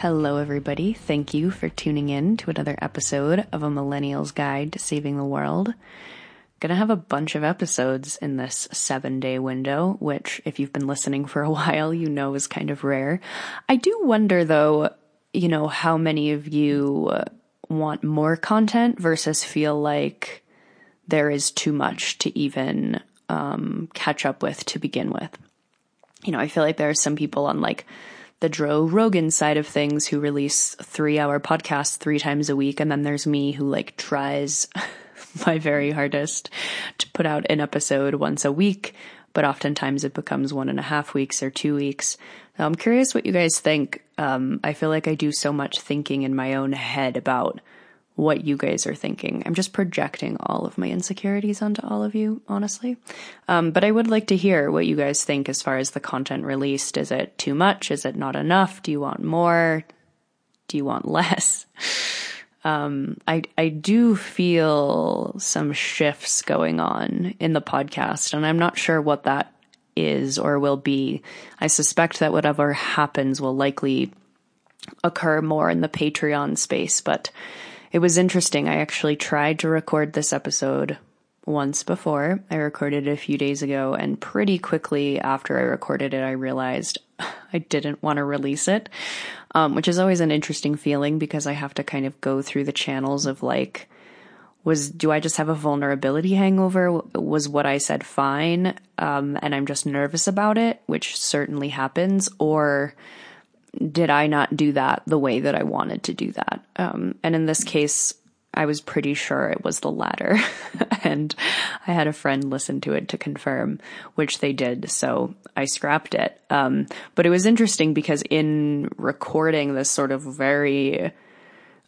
Hello, everybody. Thank you for tuning in to another episode of A Millennial's Guide to Saving the World. Gonna have a bunch of episodes in this seven day window, which, if you've been listening for a while, you know is kind of rare. I do wonder, though, you know, how many of you want more content versus feel like there is too much to even um, catch up with to begin with. You know, I feel like there are some people on like the Joe Rogan side of things who release three hour podcasts three times a week. And then there's me who like tries my very hardest to put out an episode once a week, but oftentimes it becomes one and a half weeks or two weeks. Now, I'm curious what you guys think. Um, I feel like I do so much thinking in my own head about what you guys are thinking. I'm just projecting all of my insecurities onto all of you, honestly. Um, but I would like to hear what you guys think as far as the content released. Is it too much? Is it not enough? Do you want more? Do you want less? Um, I, I do feel some shifts going on in the podcast, and I'm not sure what that is or will be. I suspect that whatever happens will likely occur more in the Patreon space, but it was interesting. I actually tried to record this episode once before. I recorded it a few days ago, and pretty quickly after I recorded it, I realized I didn't want to release it, um, which is always an interesting feeling because I have to kind of go through the channels of like, was do I just have a vulnerability hangover? Was what I said fine, um, and I'm just nervous about it, which certainly happens, or did I not do that the way that I wanted to do that? Um, and in this case, I was pretty sure it was the latter. and I had a friend listen to it to confirm, which they did. So I scrapped it. Um, but it was interesting because in recording this sort of very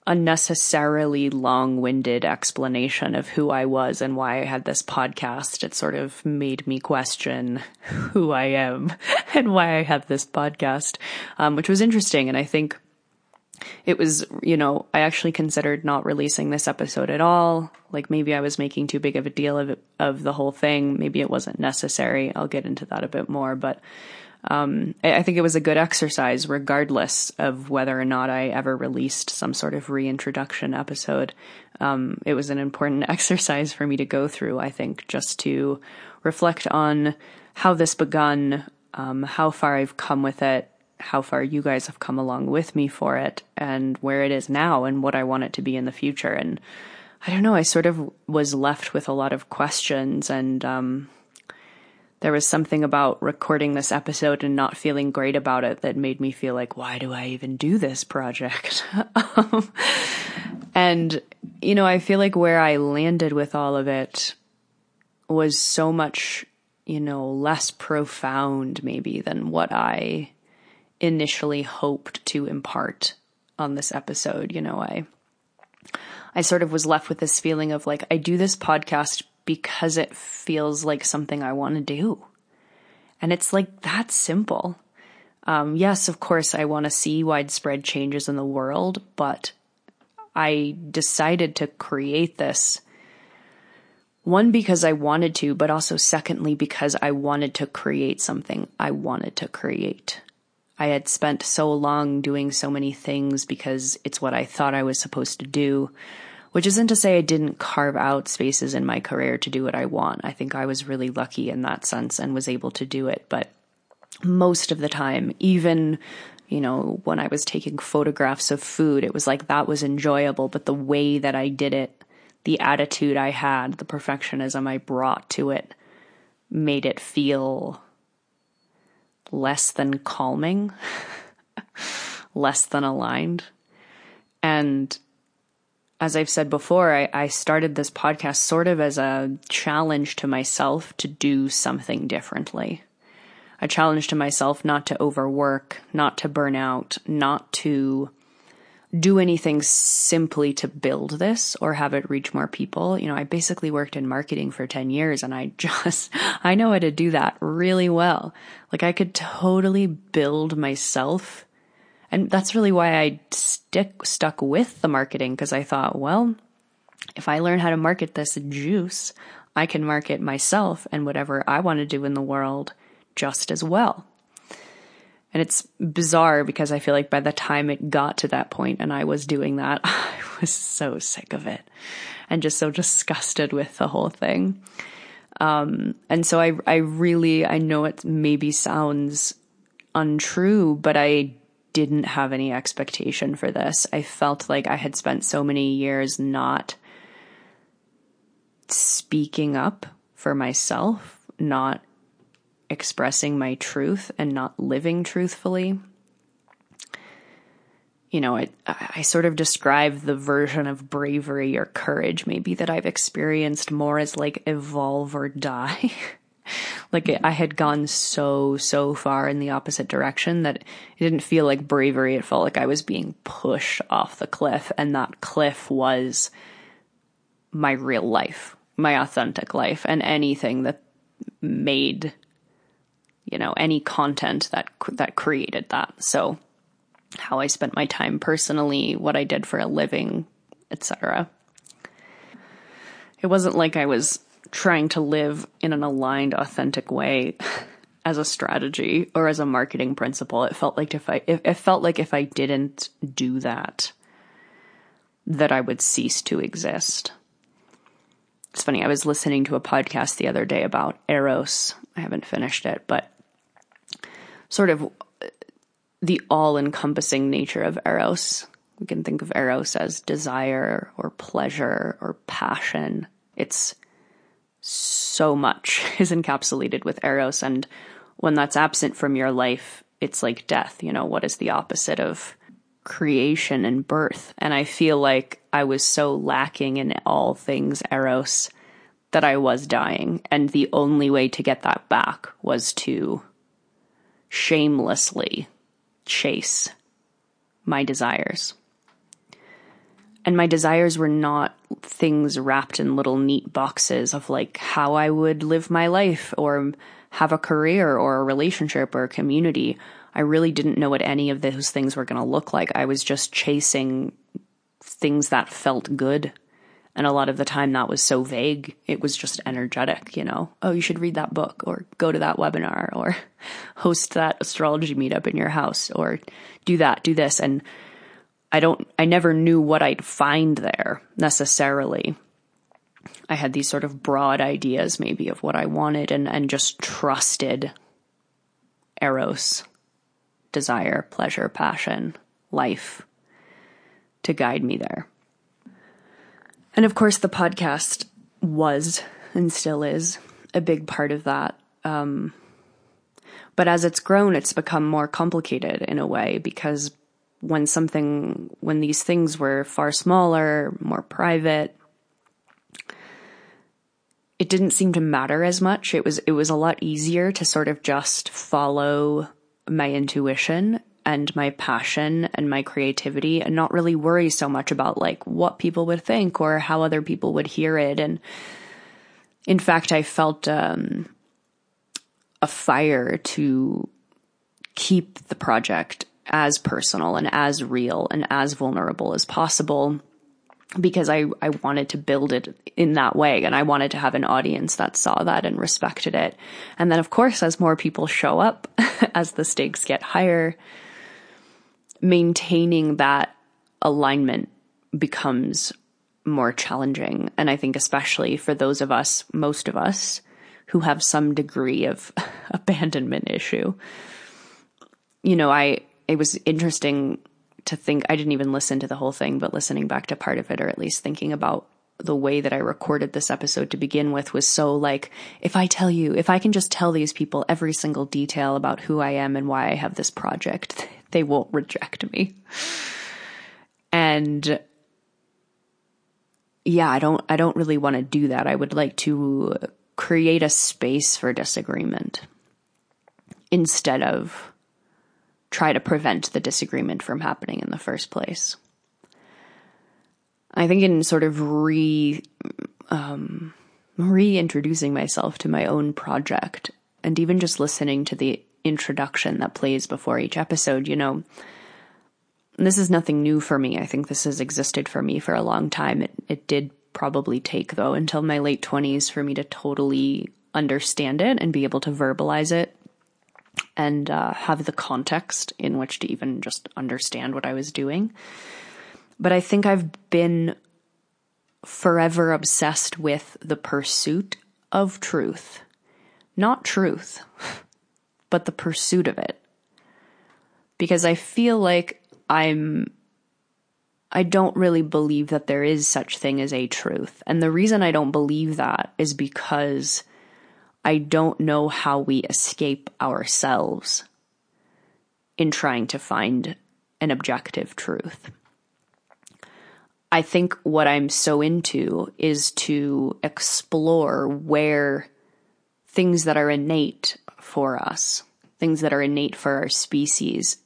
unnecessarily long winded explanation of who I was and why I had this podcast. It sort of made me question who I am and why I have this podcast, um, which was interesting. And I think it was, you know, I actually considered not releasing this episode at all. Like maybe I was making too big of a deal of of the whole thing. Maybe it wasn't necessary. I'll get into that a bit more, but um, I think it was a good exercise, regardless of whether or not I ever released some sort of reintroduction episode. Um, it was an important exercise for me to go through, I think, just to reflect on how this begun, um, how far I've come with it, how far you guys have come along with me for it, and where it is now, and what I want it to be in the future. And I don't know, I sort of was left with a lot of questions and, um, there was something about recording this episode and not feeling great about it that made me feel like, why do I even do this project? um, and, you know, I feel like where I landed with all of it was so much, you know, less profound maybe than what I initially hoped to impart on this episode. You know, I, I sort of was left with this feeling of like, I do this podcast because it feels like something I want to do. And it's like that simple. Um, yes, of course, I want to see widespread changes in the world, but I decided to create this. One, because I wanted to, but also secondly, because I wanted to create something I wanted to create. I had spent so long doing so many things because it's what I thought I was supposed to do which isn't to say I didn't carve out spaces in my career to do what I want. I think I was really lucky in that sense and was able to do it. But most of the time, even, You know, when I was taking photographs of food, it was like that was enjoyable, but the way that I did it, the attitude I had, the perfectionism I brought to it made it feel less than calming, less than aligned. And as I've said before, I, I, started this podcast sort of as a challenge to myself to do something differently. A challenge to myself not to overwork, not to burn out, not to do anything simply to build this or have it reach more people. You know, I basically worked in marketing for 10 years and I just, I know how to do that really well. Like I could totally build myself and that's really why I stick stuck with the marketing because I thought, well, if I learn how to market this juice, I can market myself and whatever I want to do in the world just as well. And it's bizarre because I feel like by the time it got to that point and I was doing that, I was so sick of it and just so disgusted with the whole thing. Um, and so I, I really, I know it maybe sounds untrue, but I didn't have any expectation for this. I felt like I had spent so many years not speaking up for myself, not expressing my truth, and not living truthfully. You know, I, I sort of describe the version of bravery or courage maybe that I've experienced more as like evolve or die. like I had gone so, so far in the opposite direction that it didn't feel like bravery. It felt like I was being pushed off the cliff. And that cliff was my real life, my authentic life, and anything that made, you know, any content that, that created that. So how I spent my time personally, what I did for a living, etc. It wasn't like I was trying to live in an aligned, authentic way as a strategy or as a marketing principle. It felt like if I, it, it felt like if I didn't do that, that I would cease to exist. It's funny. I was listening to a podcast the other day about Eros. I haven't finished it, but sort of the all encompassing nature of Eros. We can think of Eros as desire or pleasure or passion. It's so much is encapsulated with Eros. And when that's absent from your life, it's like death. You know, what is the opposite of creation and birth? And I feel like I was so lacking in all things Eros that I was dying. And the only way to get that back was to shamelessly chase my desires. And my desires were not things wrapped in little neat boxes of like how I would live my life or have a career or a relationship or a community. I really didn't know what any of those things were going to look like. I was just chasing things that felt good. And a lot of the time that was so vague. It was just energetic, you know. Oh, you should read that book or go to that webinar or host that astrology meetup in your house or do that, do this. And I don't, I never knew what I'd find there necessarily. I had these sort of broad ideas maybe of what I wanted and, and just trusted Eros, desire, pleasure, passion, life to guide me there. And of course, the podcast was and still is a big part of that. Um, but as it's grown, it's become more complicated in a way because when something, when these things were far smaller, more private, it didn't seem to matter as much. It was, it was a lot easier to sort of just follow my intuition and my passion and my creativity and not really worry so much about like what people would think or how other people would hear it. And in fact, I felt, um, a fire to keep the project as personal and as real and as vulnerable as possible because I, I wanted to build it in that way and I wanted to have an audience that saw that and respected it. And then of course, as more people show up, as the stakes get higher, maintaining that alignment becomes more challenging. And I think especially for those of us, most of us, who have some degree of abandonment issue. You know, I, it was interesting to think, I didn't even listen to the whole thing, but listening back to part of it, or at least thinking about the way that I recorded this episode to begin with was so like, if I tell you, if I can just tell these people every single detail about who I am and why I have this project, they won't reject me. And yeah, I don't, I don't really want to do that. I would like to create a space for disagreement instead of try to prevent the disagreement from happening in the first place. I think in sort of re um, reintroducing myself to my own project and even just listening to the introduction that plays before each episode, you know, this is nothing new for me. I think this has existed for me for a long time. It, it did probably take, though, until my late 20s for me to totally understand it and be able to verbalize it and uh, have the context in which to even just understand what I was doing. But I think I've been forever obsessed with the pursuit of truth. Not truth, but the pursuit of it. Because I feel like I'm I don't really believe that there is such thing as a truth. And the reason I don't believe that is because I don't know how we escape ourselves in trying to find an objective truth. I think what I'm so into is to explore where things that are innate for us, things that are innate for our species,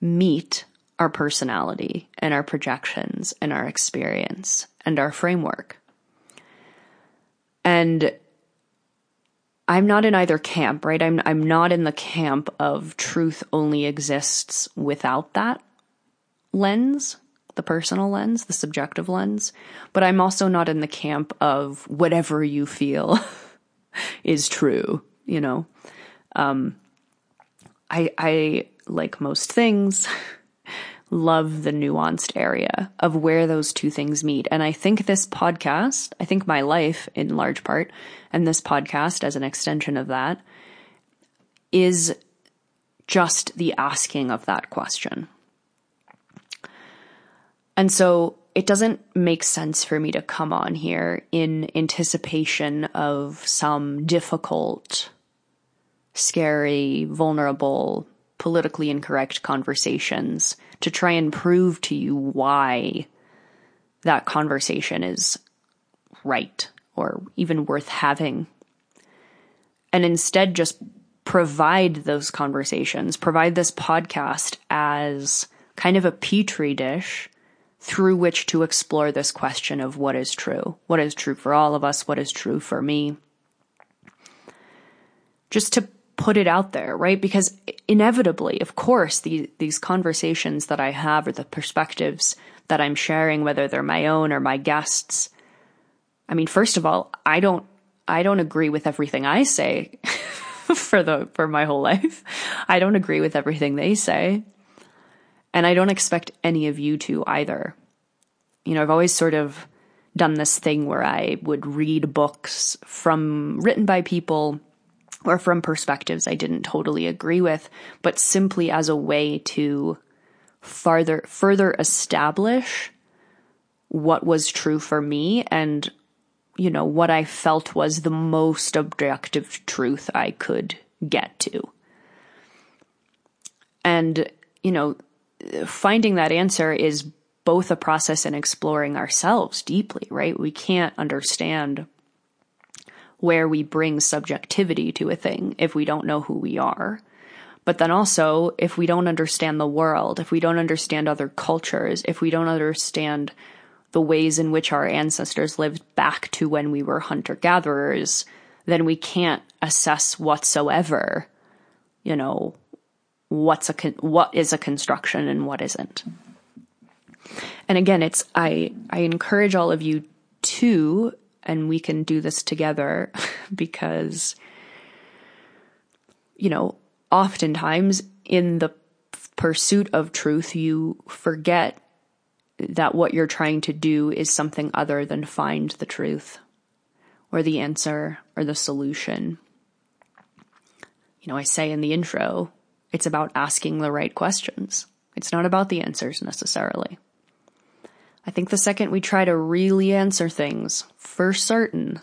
meet our personality and our projections and our experience and our framework. And I'm not in either camp, right? I'm I'm not in the camp of truth only exists without that lens the personal lens, the subjective lens, but I'm also not in the camp of whatever you feel is true, you know. Um, I I like most things love the nuanced area of where those two things meet. And I think this podcast, I think my life in large part, and this podcast as an extension of that, is just the asking of that question. And so it doesn't make sense for me to come on here in anticipation of some difficult, scary, vulnerable, politically incorrect conversations to try and prove to you why that conversation is right or even worth having. And instead, just provide those conversations, provide this podcast as kind of a petri dish through which to explore this question of what is true. What is true for all of us? What is true for me? Just to put it out there, right? Because inevitably, of course, the, these conversations that I have or the perspectives that I'm sharing, whether they're my own or my guests, I mean, first of all, I don't, I don't agree with everything I say for the, for my whole life. I don't agree with everything they say. And I don't expect any of you to either. You know, I've always sort of done this thing where I would read books from written by people or from perspectives I didn't totally agree with, but simply as a way to farther further establish what was true for me and you know what I felt was the most objective truth I could get to. And you know, finding that answer is both a process in exploring ourselves deeply, right? We can't understand where we bring subjectivity to a thing if we don't know who we are. But then also, if we don't understand the world, if we don't understand other cultures, if we don't understand the ways in which our ancestors lived back to when we were hunter gatherers, then we can't assess whatsoever, you know, what's a con- what is a construction and what isn't. And again, it's I I encourage all of you to and we can do this together because you know, oftentimes in the pursuit of truth you forget that what you're trying to do is something other than find the truth or the answer or the solution. You know, I say in the intro, It's about asking the right questions. It's not about the answers necessarily. I think the second we try to really answer things for certain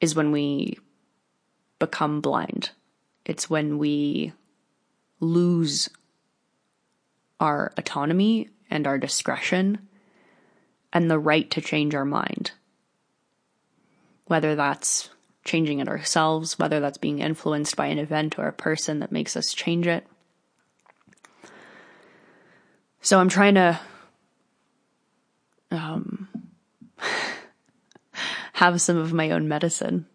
is when we become blind. It's when we lose our autonomy and our discretion and the right to change our mind. Whether that's changing it ourselves, whether that's being influenced by an event or a person that makes us change it. So I'm trying to um, have some of my own medicine.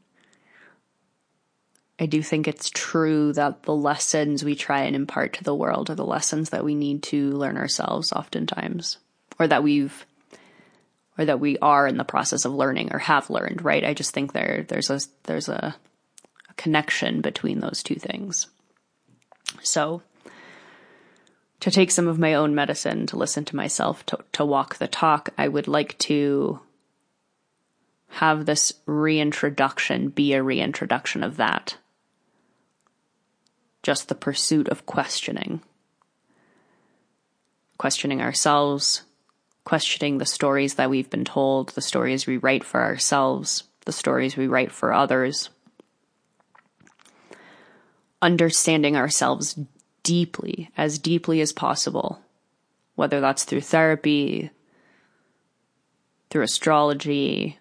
I do think it's true that the lessons we try and impart to the world are the lessons that we need to learn ourselves oftentimes, or that we've, or that we are in the process of learning or have learned, right? I just think there, there's a, there's a, a connection between those two things. So to take some of my own medicine, to listen to myself, to, to walk the talk, I would like to have this reintroduction be a reintroduction of that. Just the pursuit of questioning. Questioning ourselves, questioning the stories that we've been told, the stories we write for ourselves, the stories we write for others. Understanding ourselves deeply, as deeply as possible, whether that's through therapy, through astrology,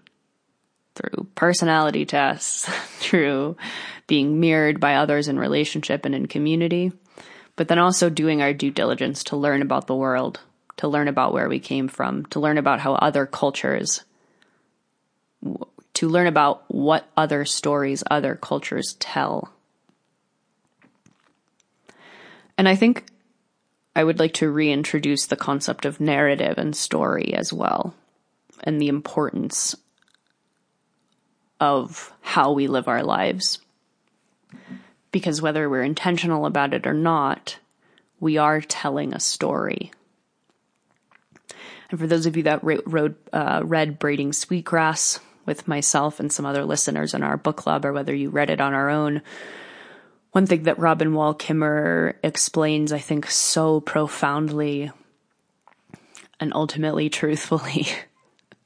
through personality tests, through being mirrored by others in relationship and in community, but then also doing our due diligence to learn about the world, to learn about where we came from, to learn about how other cultures, to learn about what other stories other cultures tell. And I think I would like to reintroduce the concept of narrative and story as well, and the importance of how we live our lives. Because whether we're intentional about it or not, we are telling a story. And for those of you that wrote, uh, read Braiding Sweetgrass with myself and some other listeners in our book club, or whether you read it on our own, one thing that Robin Wall Kimmerer explains, I think, so profoundly and ultimately truthfully.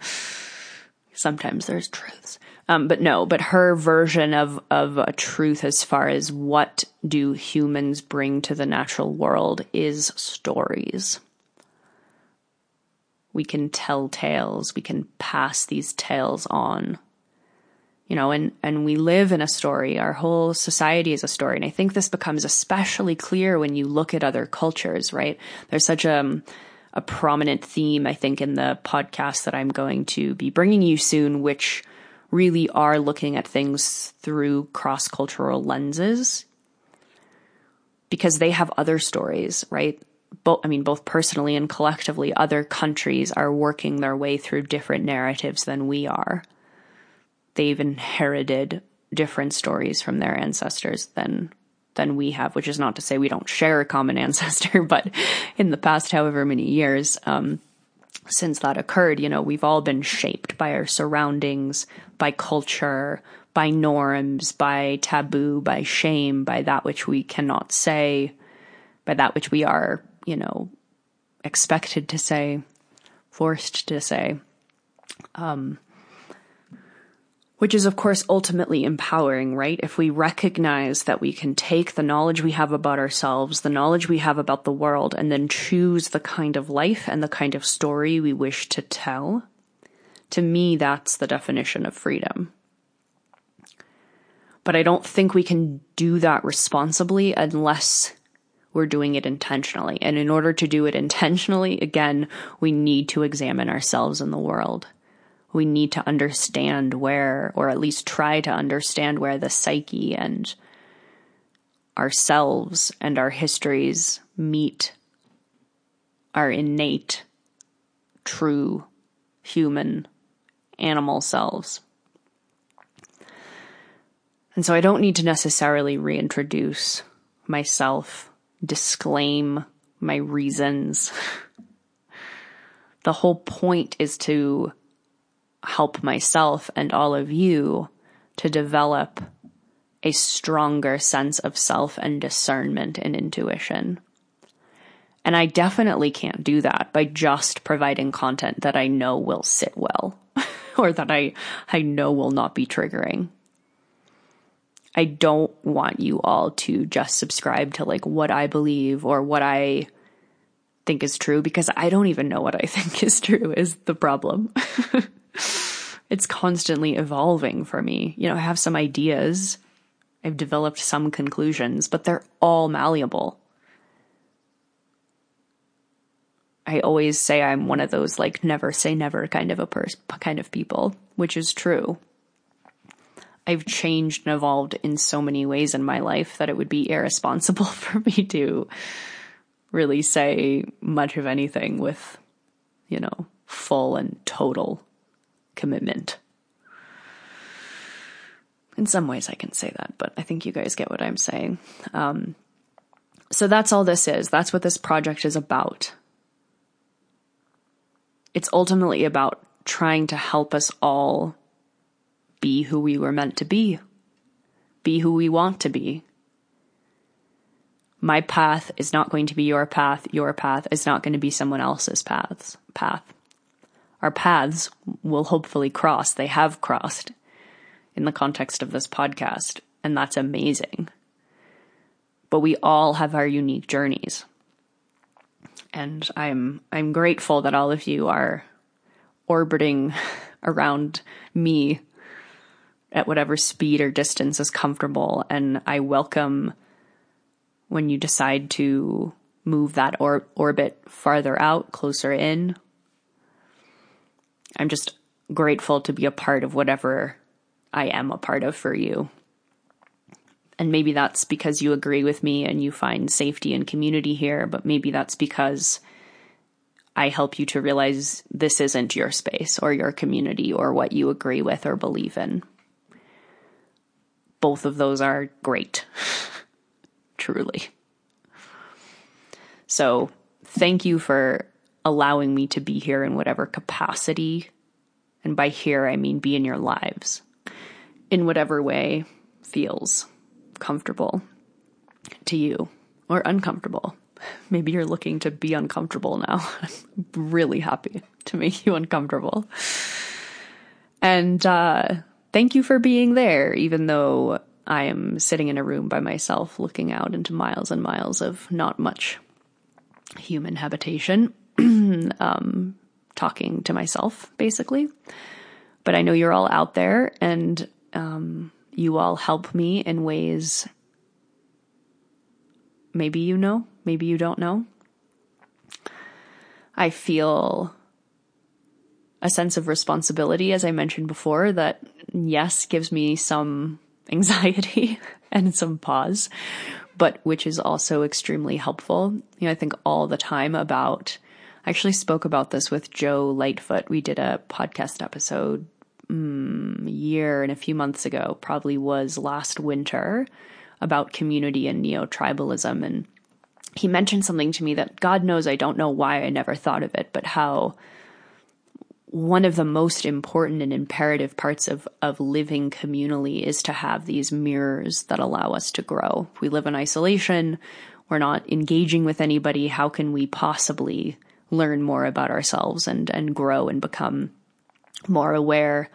Sometimes there's truths. Um, but no, but her version of, of a truth as far as what do humans bring to the natural world is stories. We can tell tales. We can pass these tales on you know, and, and we live in a story. Our whole society is a story. And I think this becomes especially clear when you look at other cultures, right? There's such a, um, a prominent theme, I think, in the podcast that I'm going to be bringing you soon, which really are looking at things through cross cultural lenses because they have other stories, right? I mean, both personally and collectively, other countries are working their way through different narratives than we are they've inherited different stories from their ancestors than than we have, which is not to say we don't share a common ancestor, but in the past however many years um, since that occurred, you know, we've all been shaped by our surroundings, by culture, by norms, by taboo, by shame, by that which we cannot say, by that which we are, you know, expected to say, forced to say. Um, which is, of course, ultimately empowering, right? If we recognize that we can take the knowledge we have about ourselves, the knowledge we have about the world, and then choose the kind of life and the kind of story we wish to tell, to me, that's the definition of freedom. But I don't think we can do that responsibly unless we're doing it intentionally. And in order to do it intentionally, again, we need to examine ourselves and the world we need to understand where, or at least try to understand where the psyche and ourselves and our histories meet our innate, true human animal selves. And so I don't need to necessarily reintroduce myself, disclaim my reasons. the whole point is to help myself and all of you to develop a stronger sense of self and discernment and intuition. And I definitely can't do that by just providing content that I know will sit well or that I, I know will not be triggering. I don't want you all to just subscribe to like what I believe or what I think is true because I don't even know what I think is true is the problem. constantly evolving for me. You know, I have some ideas, I've developed some conclusions, but they're all malleable. I always say I'm one of those like never say never kind of a person, kind of people, which is true. I've changed and evolved in so many ways in my life that it would be irresponsible for me to really say much of anything with, you know, full and total commitment. In some ways, I can say that, but I think you guys get what I'm saying. Um, so that's all this is. That's what this project is about. It's ultimately about trying to help us all be who we were meant to be, be who we want to be. My path is not going to be your path. Your path is not going to be someone else's paths, path. Our paths will hopefully cross. They have crossed in the context of this podcast, and that's amazing. But we all have our unique journeys. And I'm I'm grateful that all of you are orbiting around me at whatever speed or distance is comfortable. And I welcome when you decide to move that or- orbit farther out, closer in. I'm just grateful to be a part of whatever I am a part of for you. And maybe that's because you agree with me and you find safety and community here, but maybe that's because I help you to realize this isn't your space or your community or what you agree with or believe in both of those are great. Truly. So, thank you for allowing me to be here in whatever capacity. And by here, I mean be in your lives in whatever way feels comfortable to you or uncomfortable. Maybe you're looking to be uncomfortable now. I'm really happy to make you uncomfortable. And uh, thank you for being there, even though I am sitting in a room by myself looking out into miles and miles of not much human habitation, um, talking to myself, basically. But I know you're all out there and um, you all help me in ways maybe you know, maybe you don't know. I feel a sense of responsibility, as I mentioned before, that yes, gives me some anxiety and some pause, but which is also extremely helpful. You know, I think all the time about, I actually spoke about this with Joe Lightfoot. We did a podcast episode mm, year and a few months ago, probably was last winter, about community and neo tribalism. And he mentioned something to me that God knows I don't know why I never thought of it, but how one of the most important and imperative parts of, of living communally is to have these mirrors that allow us to grow. If we live in isolation, we're not engaging with anybody, how can we possibly learn more about ourselves and, and grow and become more aware,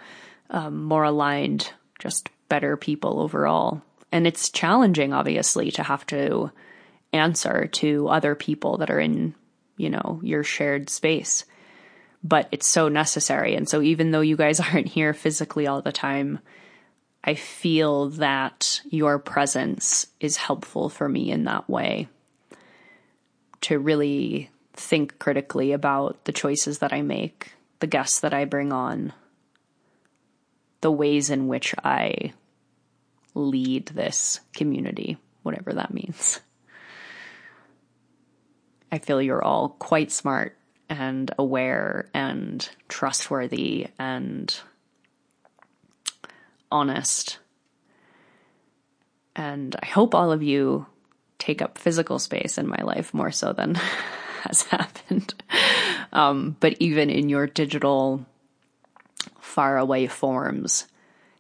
um, more aligned, just better people overall? And it's challenging, obviously, to have to answer to other people that are in, you know, your shared space but it's so necessary. And so even though you guys aren't here physically all the time, I feel that your presence is helpful for me in that way to really think critically about the choices that I make, the guests that I bring on, the ways in which I lead this community, whatever that means. I feel you're all quite smart and aware and trustworthy and honest. And I hope all of you take up physical space in my life more so than has happened. Um, but even in your digital, far away forms,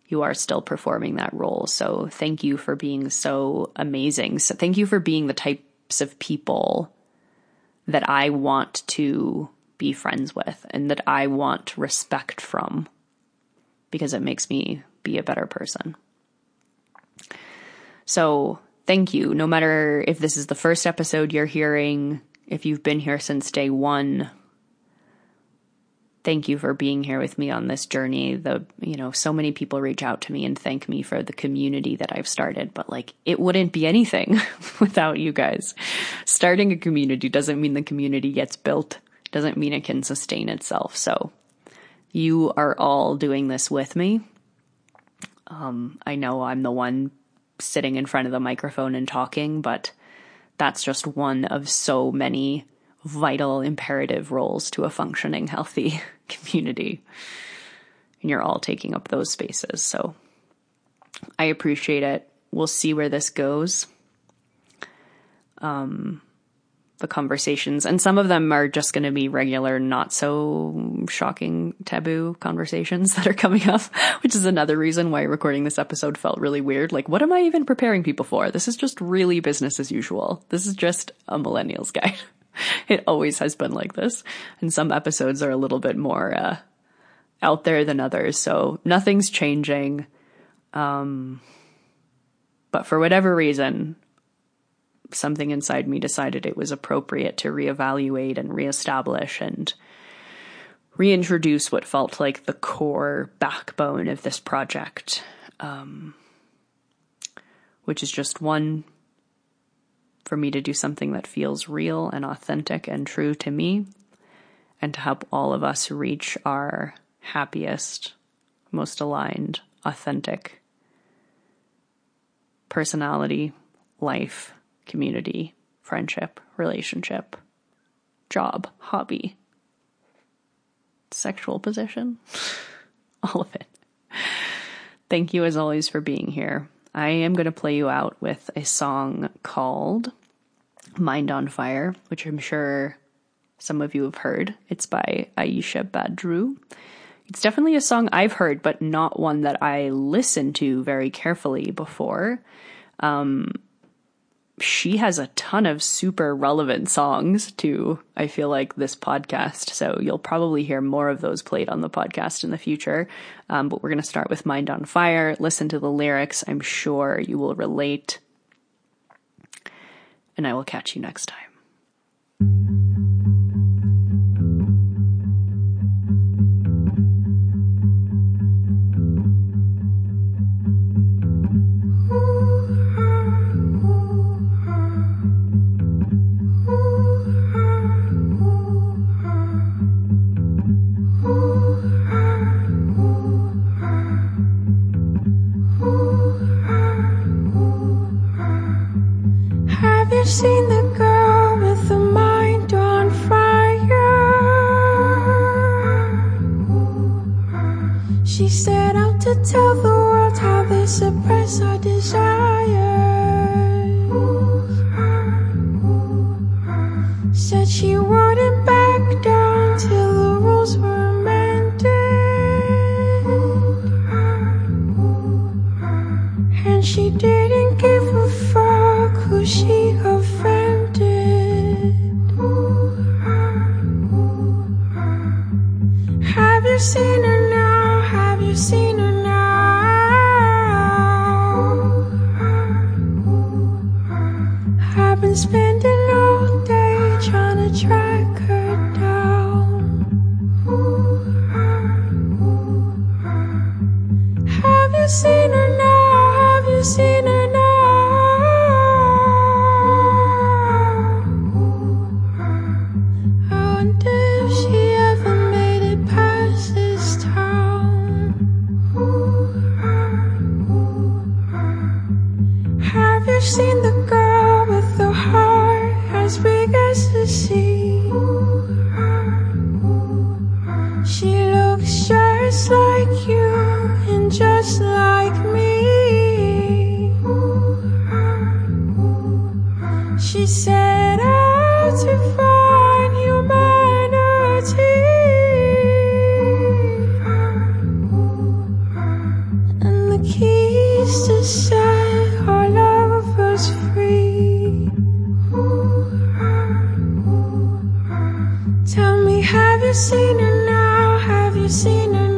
you are still performing that role. So thank you for being so amazing. So thank you for being the types of people that I want to be friends with and that I want respect from because it makes me be a better person. So thank you. No matter if this is the first episode you're hearing, if you've been here since day one, thank you for being here with me on this journey. The, you know, so many people reach out to me and thank me for the community that I've started, but like it wouldn't be anything without you guys. Starting a community doesn't mean the community gets built, doesn't mean it can sustain itself. So you are all doing this with me. Um, I know I'm the one sitting in front of the microphone and talking, but that's just one of so many vital, imperative roles to a functioning, healthy community. And you're all taking up those spaces. So I appreciate it. We'll see where this goes. Um, the conversations, and some of them are just going to be regular, not so shocking taboo conversations that are coming up, which is another reason why recording this episode felt really weird. Like, what am I even preparing people for? This is just really business as usual. This is just a millennials guide. it always has been like this. And some episodes are a little bit more uh, out there than others. So nothing's changing. Um, but for whatever reason, something inside me decided it was appropriate to reevaluate and reestablish and reintroduce what felt like the core backbone of this project, um, which is just one for me to do something that feels real and authentic and true to me, and to help all of us reach our happiest, most aligned, authentic personality, life, community, friendship, relationship, job, hobby, sexual position, all of it. Thank you as always for being here. I am going to play you out with a song called Mind on Fire, which I'm sure some of you have heard. It's by Aisha Badru. It's definitely a song I've heard, but not one that I listened to very carefully before. Um, she has a ton of super relevant songs to, I feel like, this podcast. So you'll probably hear more of those played on the podcast in the future. Um, but we're going to start with Mind on Fire. Listen to the lyrics. I'm sure you will relate. And I will catch you next time. Tell the world how they suppress our desire. Have seen her now? Have you seen her now?